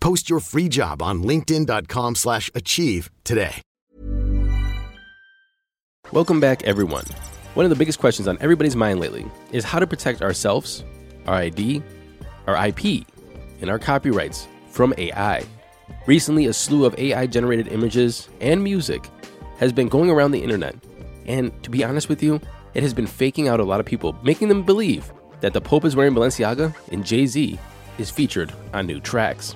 Post your free job on linkedin.com slash achieve today. Welcome back, everyone. One of the biggest questions on everybody's mind lately is how to protect ourselves, our ID, our IP, and our copyrights from AI. Recently, a slew of AI generated images and music has been going around the internet. And to be honest with you, it has been faking out a lot of people, making them believe that the Pope is wearing Balenciaga and Jay Z is featured on new tracks.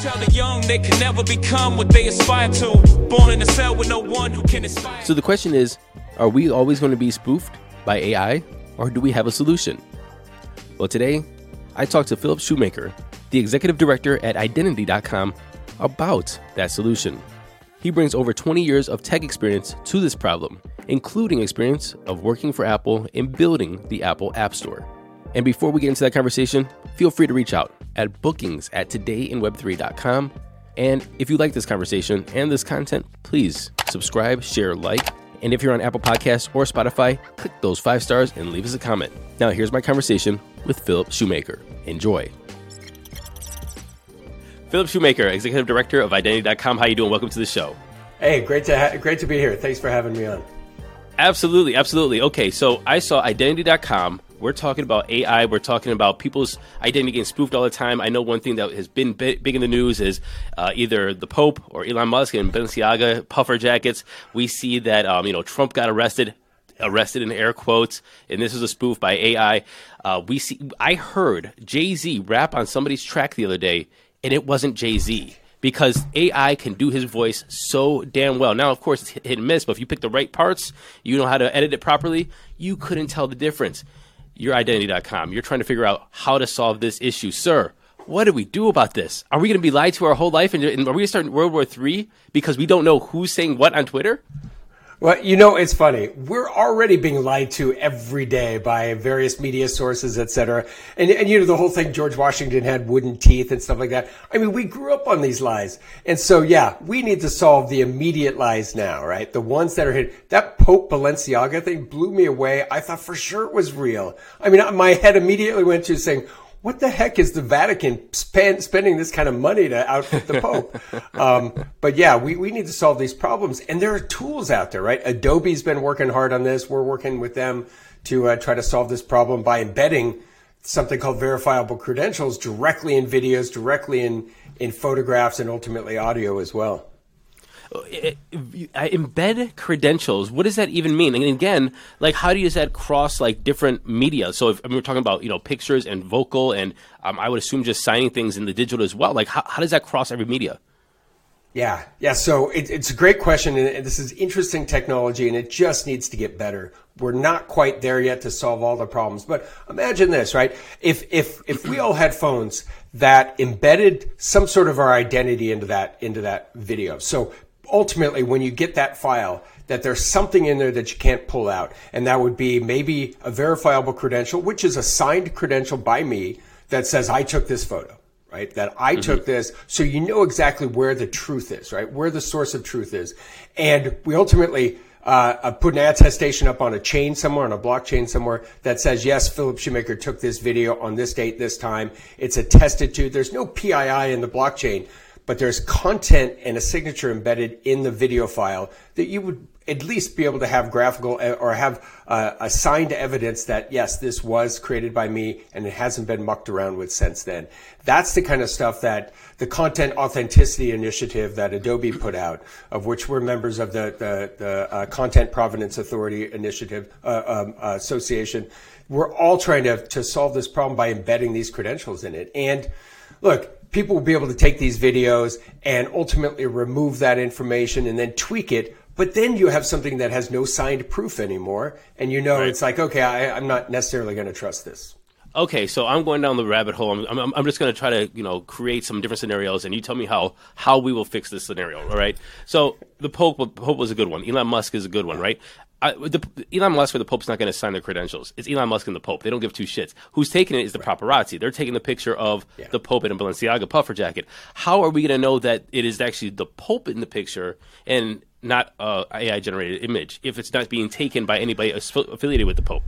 Tell the young they can never become what they aspire to. Born in a cell with no one who can inspire. So the question is are we always going to be spoofed by AI or do we have a solution? Well, today I talked to Phillip Shoemaker, the executive director at Identity.com, about that solution. He brings over 20 years of tech experience to this problem, including experience of working for Apple and building the Apple App Store. And before we get into that conversation, feel free to reach out at bookings at todayinweb3.com. And if you like this conversation and this content, please subscribe, share, like. And if you're on Apple Podcasts or Spotify, click those five stars and leave us a comment. Now, here's my conversation with Phillip Shoemaker. Enjoy. Phillip Shoemaker, Executive Director of Identity.com. How you doing? Welcome to the show. Hey, great to ha- great to be here. Thanks for having me on. Absolutely, absolutely. Okay, so I saw Identity.com. We're talking about AI. We're talking about people's identity getting spoofed all the time. I know one thing that has been big, in the news is uh, either the Pope or Elon Musk and Balenciaga puffer jackets. We see that um, you know Trump got arrested arrested in air quotes, and this is a spoof by AI. Uh, we see. I heard Jay Z rap on somebody's track the other day, and it wasn't Jay Z because AI can do his voice so damn well. Now, of course, it's hit and miss, but if you pick the right parts, you know how to edit it properly, you couldn't tell the difference. Your identity.com. You're trying to figure out how to solve this issue, sir. What do we do about this? Are we going to be lied to our whole life, and, and are we going to start World War III because we don't know who's saying what on Twitter? Well, you know, it's funny. We're already being lied to every day by various media sources, et cetera. And, and, you know, the whole thing, George Washington had wooden teeth and stuff like that. I mean, we grew up on these lies. And so, yeah, we need to solve the immediate lies now, right? The ones that are hit. That Pope Balenciaga thing blew me away. I thought for sure it was real. I mean, my head immediately went to saying, what the heck is the Vatican spend, spending this kind of money to outfit the Pope? um, but yeah, we, we need to solve these problems. And there are tools out there, right? Adobe's been working hard on this. We're working with them to uh, try to solve this problem by embedding something called verifiable credentials directly in videos, directly in, in photographs, and ultimately audio as well embed credentials. What does that even mean? And again, like how do you that cross like different media? So if I mean, we're talking about you know pictures and vocal, and um, I would assume just signing things in the digital as well. Like how, how does that cross every media? Yeah, yeah. So it, it's a great question, and this is interesting technology, and it just needs to get better. We're not quite there yet to solve all the problems, but imagine this, right? If if if we all had phones that embedded some sort of our identity into that into that video, so ultimately, when you get that file, that there's something in there that you can't pull out. And that would be maybe a verifiable credential, which is a signed credential by me that says I took this photo. right? That I mm-hmm. took this, so you know exactly where the truth is, right? Where the source of truth is. And we ultimately uh, uh, put an attestation up on a chain somewhere, on a blockchain somewhere that says, yes, Phillip Shoemaker took this video on this date, this time. It's attested to. There's no PII in the blockchain, but there's content and a signature embedded in the video file that you would at least be able to have graphical uh, or have uh, a signed evidence that yes, this was created by me and it hasn't been mucked around with since then. That's the kind of stuff that the content authenticity initiative that Adobe put out, of which we're members of the the, the uh, Content Provenance Authority Initiative uh, um, Association. We're all trying to to solve this problem by embedding these credentials in it. And look, people will be able to take these videos and ultimately remove that information and then tweak it but then you have something that has no signed proof anymore, and you know right. it's like, okay, I, I'm not necessarily going to trust this. Okay, so I'm going down the rabbit hole. I'm, I'm, I'm just going to try to, you know, create some different scenarios, and you tell me how how we will fix this scenario. All right. So the Pope, Pope was a good one. Elon Musk is a good one, right? I, the, Elon Musk or the Pope's not going to sign their credentials. It's Elon Musk and the Pope. They don't give two shits. Who's taking it is the right. paparazzi. They're taking the picture of yeah. the Pope in a Balenciaga puffer jacket. How are we going to know that it is actually the Pope in the picture and not a AI generated image if it's not being taken by anybody affiliated with the Pope.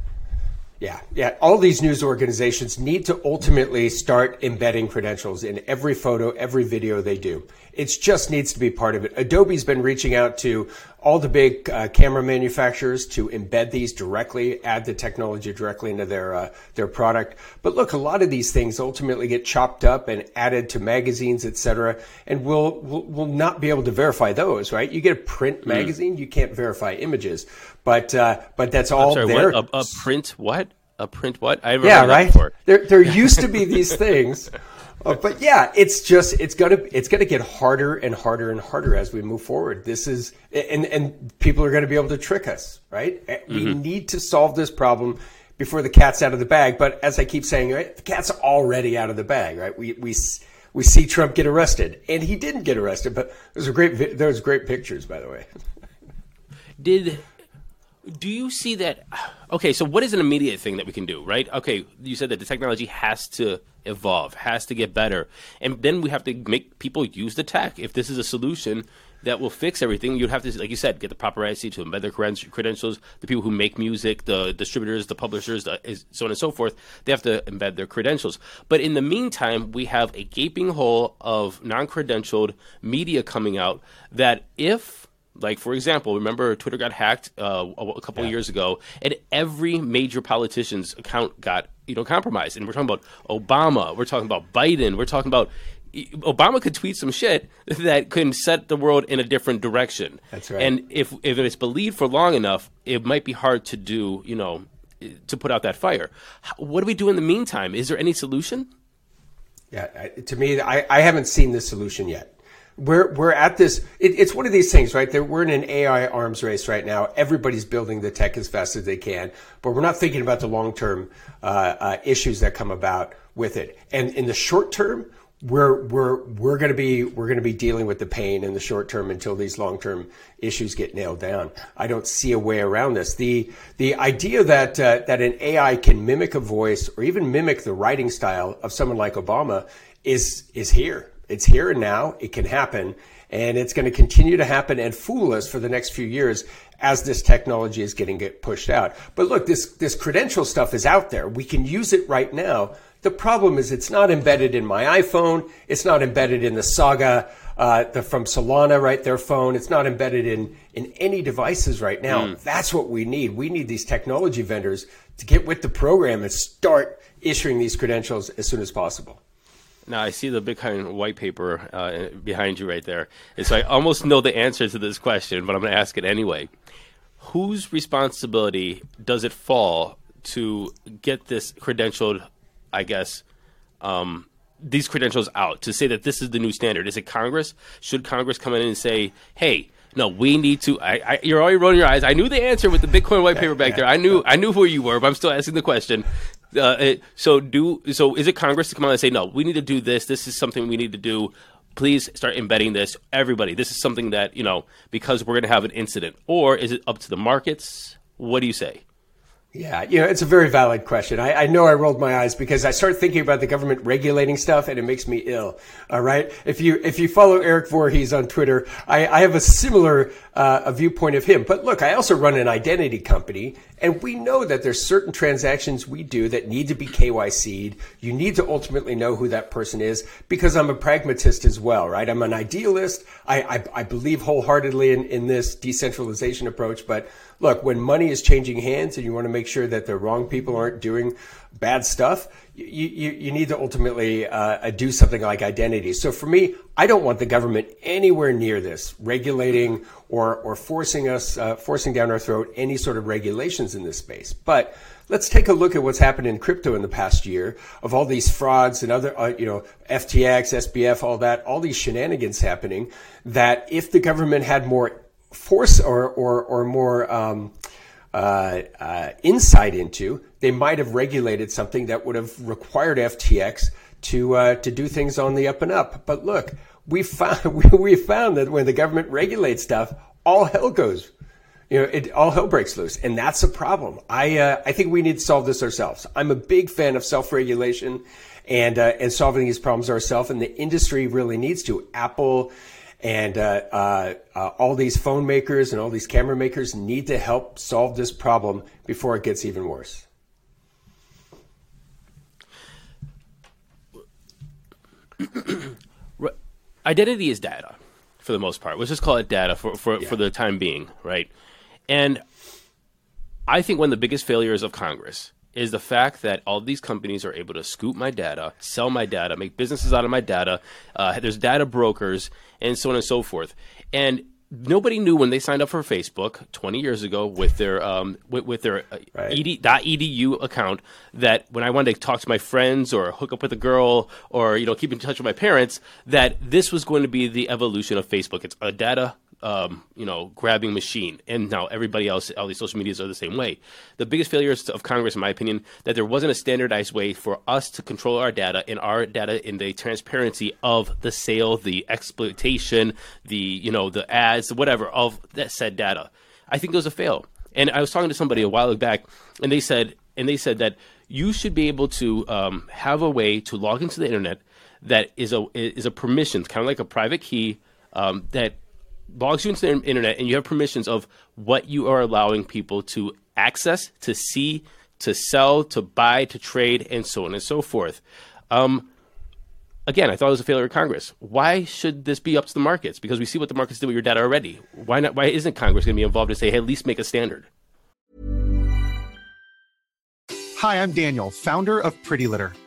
Yeah, yeah. All these news organizations need to ultimately start embedding credentials in every photo, every video they do. It just needs to be part of it. Adobe's been reaching out to all the big uh, camera manufacturers to embed these directly, add the technology directly into their uh, their product. But look, a lot of these things ultimately get chopped up and added to magazines, et cetera, and we'll, we'll, we'll not be able to verify those, right? You get a print mm. magazine, you can't verify images, but uh, but that's all sorry, there. What? A, a print what? A print what? I yeah, right. There there used to be these things. Uh, but yeah, it's just it's gonna it's gonna get harder and harder and harder as we move forward. This is and and people are gonna be able to trick us, right? Mm-hmm. We need to solve this problem before the cat's out of the bag. But as I keep saying, right, the cat's already out of the bag, right? We we we see Trump get arrested, and he didn't get arrested, but those are great. Those great pictures, by the way. Did do you see that? Okay, so what is an immediate thing that we can do, right? Okay, you said that the technology has to evolve, has to get better, and then we have to make people use the tech. If this is a solution that will fix everything, you'd have to, like you said, get the paparazzi to embed their credentials. The people who make music, the distributors, the publishers, the, so on and so forth, they have to embed their credentials. But in the meantime, we have a gaping hole of non-credentialed media coming out that if like for example, remember Twitter got hacked uh, a couple yeah. of years ago, and every major politician's account got you know compromised. And we're talking about Obama, we're talking about Biden, we're talking about Obama could tweet some shit that can set the world in a different direction. That's right. And if if it's believed for long enough, it might be hard to do. You know, to put out that fire. What do we do in the meantime? Is there any solution? Yeah, to me, I, I haven't seen the solution yet we're we're at this. It, it's one of these things, right? That we're in an AI arms race right now. Everybody's building the tech as fast as they can, but we're not thinking about the long term uh, uh, issues that come about with it. And in the short term, we're we're we're going to be we're going to be dealing with the pain in the short term until these long term issues get nailed down. I don't see a way around this. the The idea that uh, that an AI can mimic a voice or even mimic the writing style of someone like Obama is is here it's here and now. It can happen. And it's going to continue to happen and fool us for the next few years as this technology is getting get pushed out. But look, this, this credential stuff is out there. We can use it right now. The problem is it's not embedded in my iPhone. It's not embedded in the Saga, uh, the, from Solana, right? Their phone. It's not embedded in, in any devices right now. Mm. That's what we need. We need these technology vendors to get with the program and start issuing these credentials as soon as possible. Now I see the Bitcoin white paper uh, behind you right there, and so I almost know the answer to this question, but I'm going to ask it anyway. Whose responsibility does it fall to get this credentialed? I guess um, these credentials out to say that this is the new standard. Is it Congress? Should Congress come in and say, "Hey"? No, we need to. I, I, you're already rolling your eyes. I knew the answer with the Bitcoin white paper back there. I knew. I knew who you were, but I'm still asking the question. Uh, so do so. Is it Congress to come out and say no? We need to do this. This is something we need to do. Please start embedding this. Everybody, this is something that you know because we're going to have an incident. Or is it up to the markets? What do you say? Yeah, you know, it's a very valid question. I, I, know I rolled my eyes because I start thinking about the government regulating stuff and it makes me ill. All right. If you, if you follow Erik Voorhees on Twitter, I, I have a similar, uh, a viewpoint of him. But look, I also run an identity company and we know that there's certain transactions we do that need to be KYC'd. You need to ultimately know who that person is because I'm a pragmatist as well, right? I'm an idealist. I, I, I believe wholeheartedly in, in this decentralization approach, but look, when money is changing hands and you want to make sure that the wrong people aren't doing bad stuff, you, you, you need to ultimately uh, do something like identity. So for me, I don't want the government anywhere near this, regulating or, or forcing us, uh, forcing down our throat any sort of regulations in this space. But let's take a look at what's happened in crypto in the past year of all these frauds and other, uh, you know, FTX, SBF, all that, all these shenanigans happening that if the government had more force or or or more um, uh, uh, insight into, they might have regulated something that would have required FTX to uh, to do things on the up and up. But look, we found we found that when the government regulates stuff, all hell goes. You know, it all hell breaks loose, and that's a problem. I uh, I think we need to solve this ourselves. I'm a big fan of self regulation and uh, and solving these problems ourselves, and the industry really needs to. Apple and uh, uh, uh, all these phone makers and all these camera makers need to help solve this problem before it gets even worse. Identity is data for the most part. Let's just call it data for, for, yeah. for the time being, right? And I think one of the biggest failures of Congress is the fact that all these companies are able to scoop my data, sell my data, make businesses out of my data. Uh, there's data brokers and so on and so forth. And nobody knew when they signed up for Facebook 20 years ago with their um, with, with, their uh, right. ed, .edu account that when I wanted to talk to my friends or hook up with a girl or you know keep in touch with my parents that this was going to be the evolution of Facebook. It's a data um, you know, grabbing machine. And now everybody else, all these social medias are the same way. The biggest failures of Congress, in my opinion, that there wasn't a standardized way for us to control our data and our data in the transparency of the sale, the exploitation, the you know, the ads, whatever of that said data. I think it was a fail. And I was talking to somebody a while back, and they said, and they said that you should be able to um, have a way to log into the internet that is a is a permission, kind of like a private key um, that logs you into the internet and you have permissions of what you are allowing people to access, to see, to sell, to buy, to trade, and so on and so forth. Um, again, I thought it was a failure of Congress. Why should this be up to the markets? Because we see what the markets do with your data already. Why not? Why isn't Congress going to be involved to say, hey, at least make a standard? Hi, I'm Daniel, founder of Pretty Litter.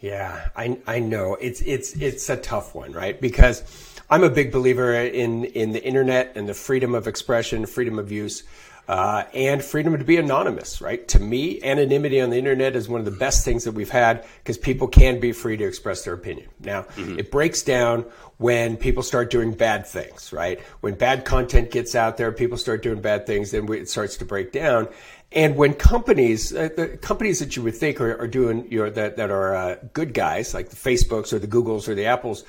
Yeah, I I know. It's it's it's a tough one, right? Because I'm a big believer in in the internet and the freedom of expression, freedom of use uh, and freedom to be anonymous, right? To me, anonymity on the internet is one of the best things that we've had because people can be free to express their opinion. Now, mm-hmm. it breaks down when people start doing bad things, right? When bad content gets out there, people start doing bad things, then it starts to break down. And when companies, uh, the companies that you would think are, are doing, you know, that, that are uh, good guys, like the Facebooks or the Googles or the Apples,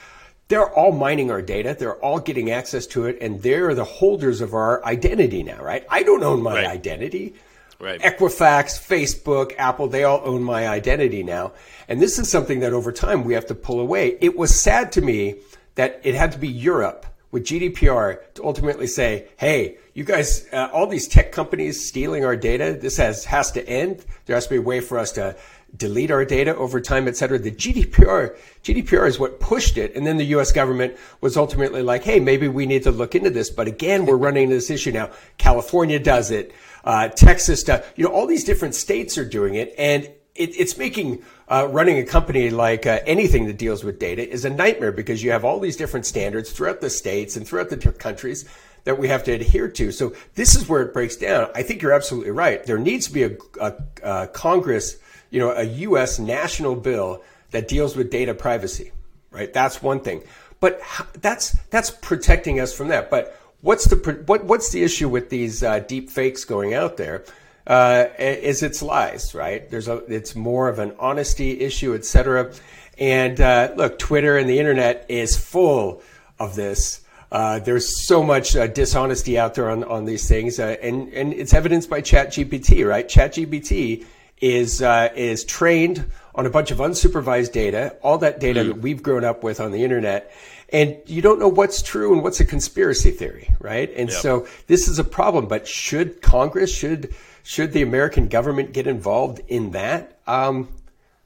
they're all mining our data. They're all getting access to it, and they're the holders of our identity now, right? I don't own my right. identity. Right. Equifax, Facebook, Apple, they all own my identity now. And this is something that over time we have to pull away. It was sad to me that it had to be Europe with GDPR to ultimately say, hey, you guys, uh, all these tech companies stealing our data, this has, has to end. There has to be a way for us to delete our data over time, et cetera. The GDPR, GDPR is what pushed it. And then the US government was ultimately like, hey, maybe we need to look into this. But again, we're running into this issue now. California does it. Uh, Texas does, you know, all these different states are doing it. And it, it's making uh, running a company like uh, anything that deals with data is a nightmare because you have all these different standards throughout the states and throughout the countries that we have to adhere to. So this is where it breaks down. I think you're absolutely right. There needs to be a, a, a Congress, you know, a U.S. national bill that deals with data privacy. Right, that's one thing. But that's that's protecting us from that. But what's the what what's the issue with these uh, deep fakes going out there? uh, is its lies, right? There's a, it's more of an honesty issue, et cetera. And uh, look, Twitter and the internet is full of this. Uh, there's so much uh, dishonesty out there on, on these things, uh, and and it's evidenced by ChatGPT, right? ChatGPT is uh, is trained on a bunch of unsupervised data, all that data mm. that we've grown up with on the internet, and you don't know what's true and what's a conspiracy theory, right? And yep. so this is a problem. But should Congress should should the American government get involved in that? Um,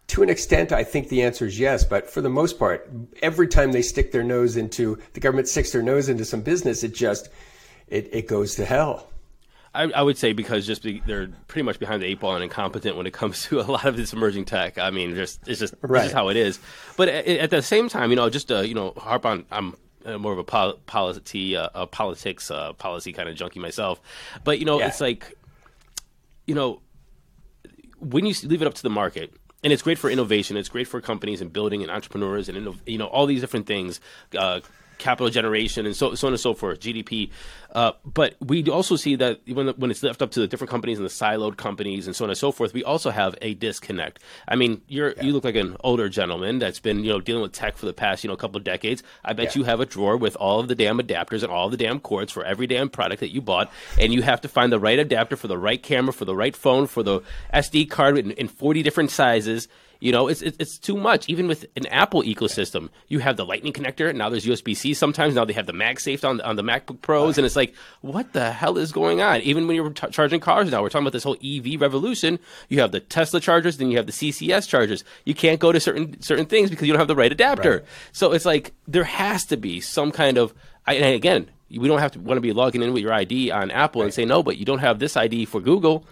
to an extent, I think the answer is yes. But for the most part, every time they stick their nose into the government sticks their nose into some business, it just it, it goes to hell. I, I, would say because just be, they're pretty much behind the eight ball and incompetent when it comes to a lot of this emerging tech. I mean, just it's just right. this is how it is. But at, at, the same time, you know, just uh, you know, harp on. I'm uh, more of a pol- policy, uh, a politics, uh, policy kind of junkie myself. But you know, yeah. it's like you know, when you leave it up to the market, and it's great for innovation, it's great for companies and building and entrepreneurs and you know all these different things. Uh, capital generation and so, so on and so forth, GDP. Uh, but we also see that when, when it's left up to the different companies and the siloed companies and so on and so forth, we also have a disconnect. I mean, you're yeah. you look like an older gentleman that's been you know dealing with tech for the past you know couple of decades. I bet yeah. you have a drawer with all of the damn adapters and all the damn cords for every damn product that you bought, and you have to find the right adapter for the right camera, for the right phone, for the SD card in, in 40 different sizes you know, it's, it's too much. Even with an Apple ecosystem, you have the Lightning connector. Now there's USB C. Sometimes now they have the MagSafe on on the MacBook Pros, and it's like, what the hell is going on? Even when you're t- charging cars now, we're talking about this whole EV revolution. You have the Tesla chargers, then you have the CCS chargers. You can't go to certain certain things because you don't have the right adapter. Right. So it's like there has to be some kind of. I, and again, we don't have to want to be logging in with your ID on Apple right. and say no, but you don't have this ID for Google.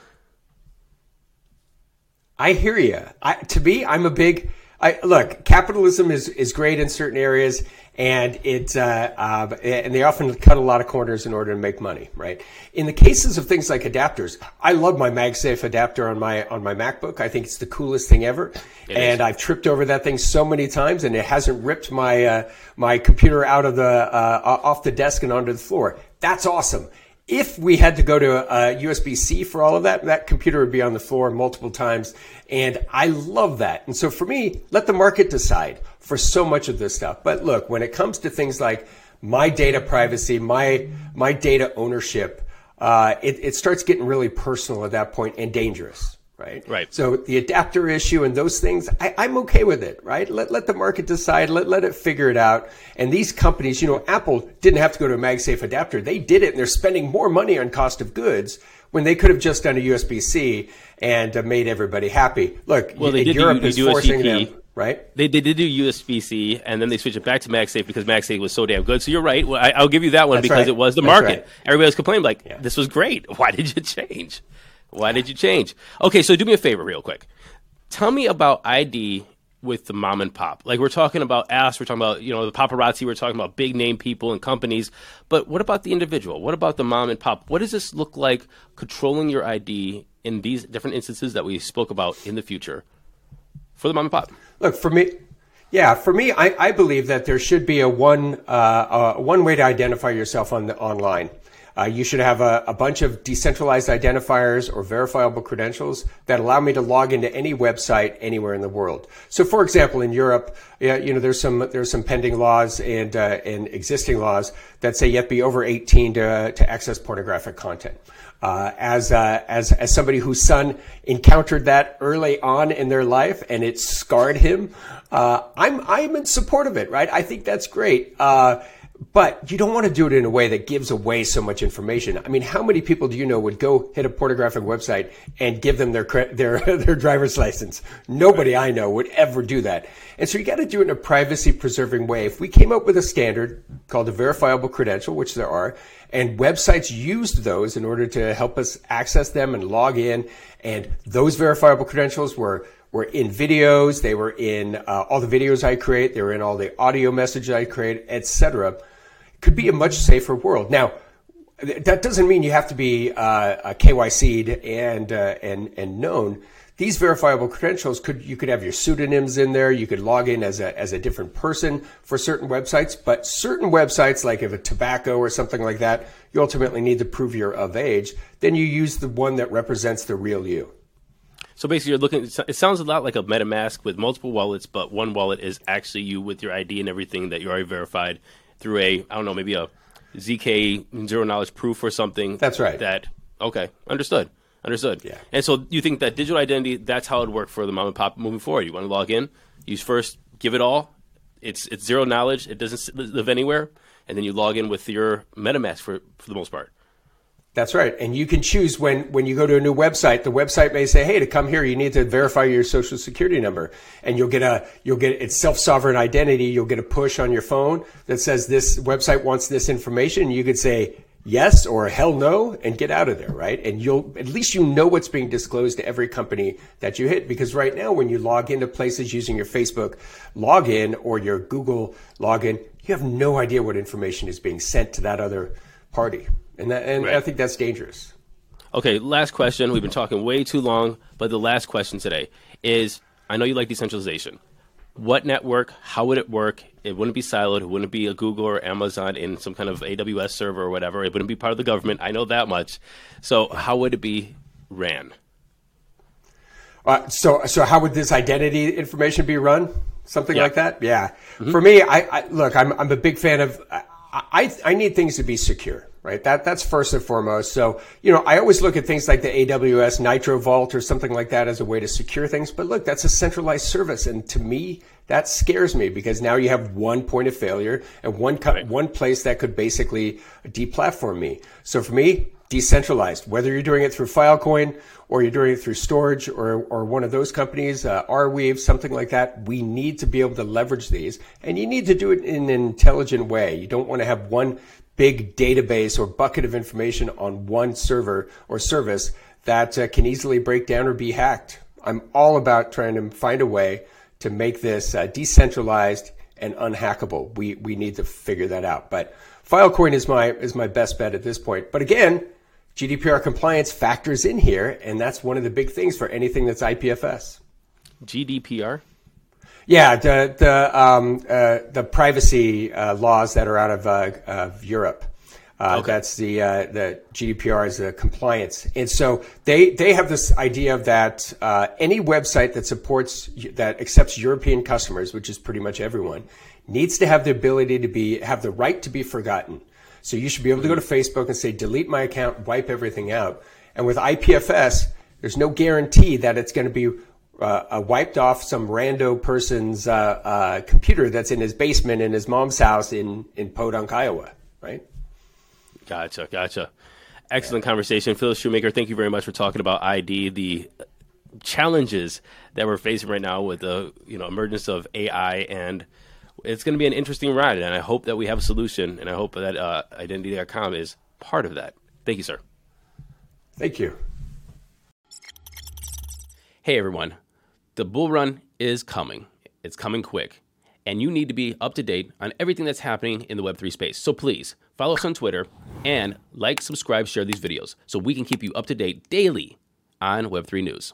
I hear you. I, to me, I'm a big. I, look, capitalism is, is great in certain areas, and it uh, uh, and they often cut a lot of corners in order to make money, right? In the cases of things like adapters, I love my MagSafe adapter on my on my MacBook. I think it's the coolest thing ever, it and is. I've tripped over that thing so many times, and it hasn't ripped my uh, my computer out of the uh, off the desk and onto the floor. That's awesome if we had to go to a USB C for all of that, that computer would be on the floor multiple times. And I love that. And so for me, let the market decide for so much of this stuff. But look, when it comes to things like my data privacy, my, my data ownership, uh, it, it starts getting really personal at that point and dangerous right? Right. So the adapter issue and those things, I, am okay with it, right? Let, let the market decide, let, let it figure it out. And these companies, you know, Apple didn't have to go to a MagSafe adapter. They did it and they're spending more money on cost of goods when they could have just done a USB-C and uh, made everybody happy. Look, well, they did Europe do, is forcing them right? They, they did do USB C, and then they switched it back to MagSafe because MagSafe was so damn good. So you're right. Well, I, will give you that one That's because right. it was the That's market. Right. Everybody was complaining like, yeah. "This was great. Why did you change?" Why did you change? Okay, so do me a favor, real quick. Tell me about ID with the mom and pop. Like we're talking about us, we're talking about you know the paparazzi, we're talking about big name people and companies. But what about the individual? What about the mom and pop? What does this look like controlling your ID in these different instances that we spoke about in the future for the mom and pop? Look for me. Yeah, for me, I, I believe that there should be a one uh, uh, one way to identify yourself on the online. Uh, you should have a, a, bunch of decentralized identifiers or verifiable credentials that allow me to log into any website anywhere in the world. So, for example, in Europe, you know, there's some there's some pending laws and uh, and existing laws that say you have to be over 18 to to access pornographic content. Uh, as uh, as as somebody whose son encountered that early on in their life and it scarred him, uh, I'm I'm in support of it. Right? I think that's great. Uh, but you don't want to do it in a way that gives away so much information. I mean, how many people do you know would go hit a pornographic website and give them their their their driver's license? Nobody I know would ever do that. And so you got to do it in a privacy preserving way. If we came up with a standard called a verifiable credential, which there are, and websites used those in order to help us access them and log in, and those verifiable credentials were were in videos, they were in uh, all the videos I create, they were in all the audio messages I create, etc. Could be a much safer world. Now, that doesn't mean you have to be uh, KYC'd and uh, and and known. These verifiable credentials could you could have your pseudonyms in there. You could log in as a as a different person for certain websites, but certain websites like if a tobacco or something like that, you ultimately need to prove you're of age. Then you use the one that represents the real you. So basically, you're looking. It sounds a lot like a MetaMask with multiple wallets, but one wallet is actually you with your ID and everything that you already verified through a I don't know maybe a ZK zero knowledge proof or something. That's right. That okay, understood, understood. Yeah. And so you think that digital identity that's how it would work for the mom and pop moving forward. You want to log in, you first give it all. It's it's zero knowledge. It doesn't live anywhere, and then you log in with your MetaMask for for the most part. That's right. And you can choose when, when you go to a new website, the website may say, Hey, to come here, you need to verify your social security number. And you'll get a, you'll get, it's self-sovereign identity. You'll get a push on your phone that says this website wants this information. You could say yes or hell no and get out of there, right? And you'll, at least you know what's being disclosed to every company that you hit. Because right now, when you log into places using your Facebook login or your Google login, you have no idea what information is being sent to that other party. And that, and right. I think that's dangerous. Okay, last question. We've been talking way too long, but the last question today is I know you like decentralization. What network, how would it work? It wouldn't be siloed. It wouldn't be a Google or Amazon in some kind of AWS server or whatever. It wouldn't be part of the government. I know that much. So, how would it be ran? Uh, so, so how would this identity information be run? Something yeah. like that? Yeah. Mm-hmm. For me, I, I, look. I'm, I'm a big fan of. I, I need things to be secure right? That that's first and foremost. So, you know, I always look at things like the AWS Nitro Vault or something like that as a way to secure things. But look, that's a centralized service, and to me, that scares me because now you have one point of failure and one co- right. one place that could basically deplatform me. So for me, decentralized. Whether you're doing it through Filecoin or you're doing it through Storj or, or one of those companies, uh, Arweave, something like that, we need to be able to leverage these. And you need to do it in an intelligent way. You don't want to have one big database or bucket of information on one server or service that uh, can easily break down or be hacked. I'm all about trying to find a way to make this uh, decentralized and unhackable. We we need to figure that out. But Filecoin is my is my best bet at this point. But again, GDPR compliance factors in here, and that's one of the big things for anything that's IPFS. GDPR. Yeah, the the um, uh, the privacy uh, laws that are out of, uh, of Europe. Uh, okay. That's the uh, the GDPR is the compliance, and so they they have this idea of that uh, any website that supports that accepts European customers, which is pretty much everyone, needs to have the ability to be have the right to be forgotten. So you should be able to go to Facebook and say delete my account, wipe everything out. And with IPFS, there's no guarantee that it's going to be uh, wiped off some rando person's uh, uh, computer that's in his basement in his mom's house in, in Podunk, Iowa, right? Gotcha, gotcha. Excellent yeah. conversation. Phil Shoemaker, thank you very much for talking about ID, the challenges that we're facing right now with the you know emergence of AI and it's going to be an interesting ride and I hope that we have a solution and I hope that uh, identity.com is part of that. Thank you, sir. Thank you. Hey everyone. The bull run is coming. It's coming quick. And you need to be up to date on everything that's happening in the Web3 space. So please follow us on Twitter and like, subscribe, share these videos so we can keep you up to date daily on Web3 News.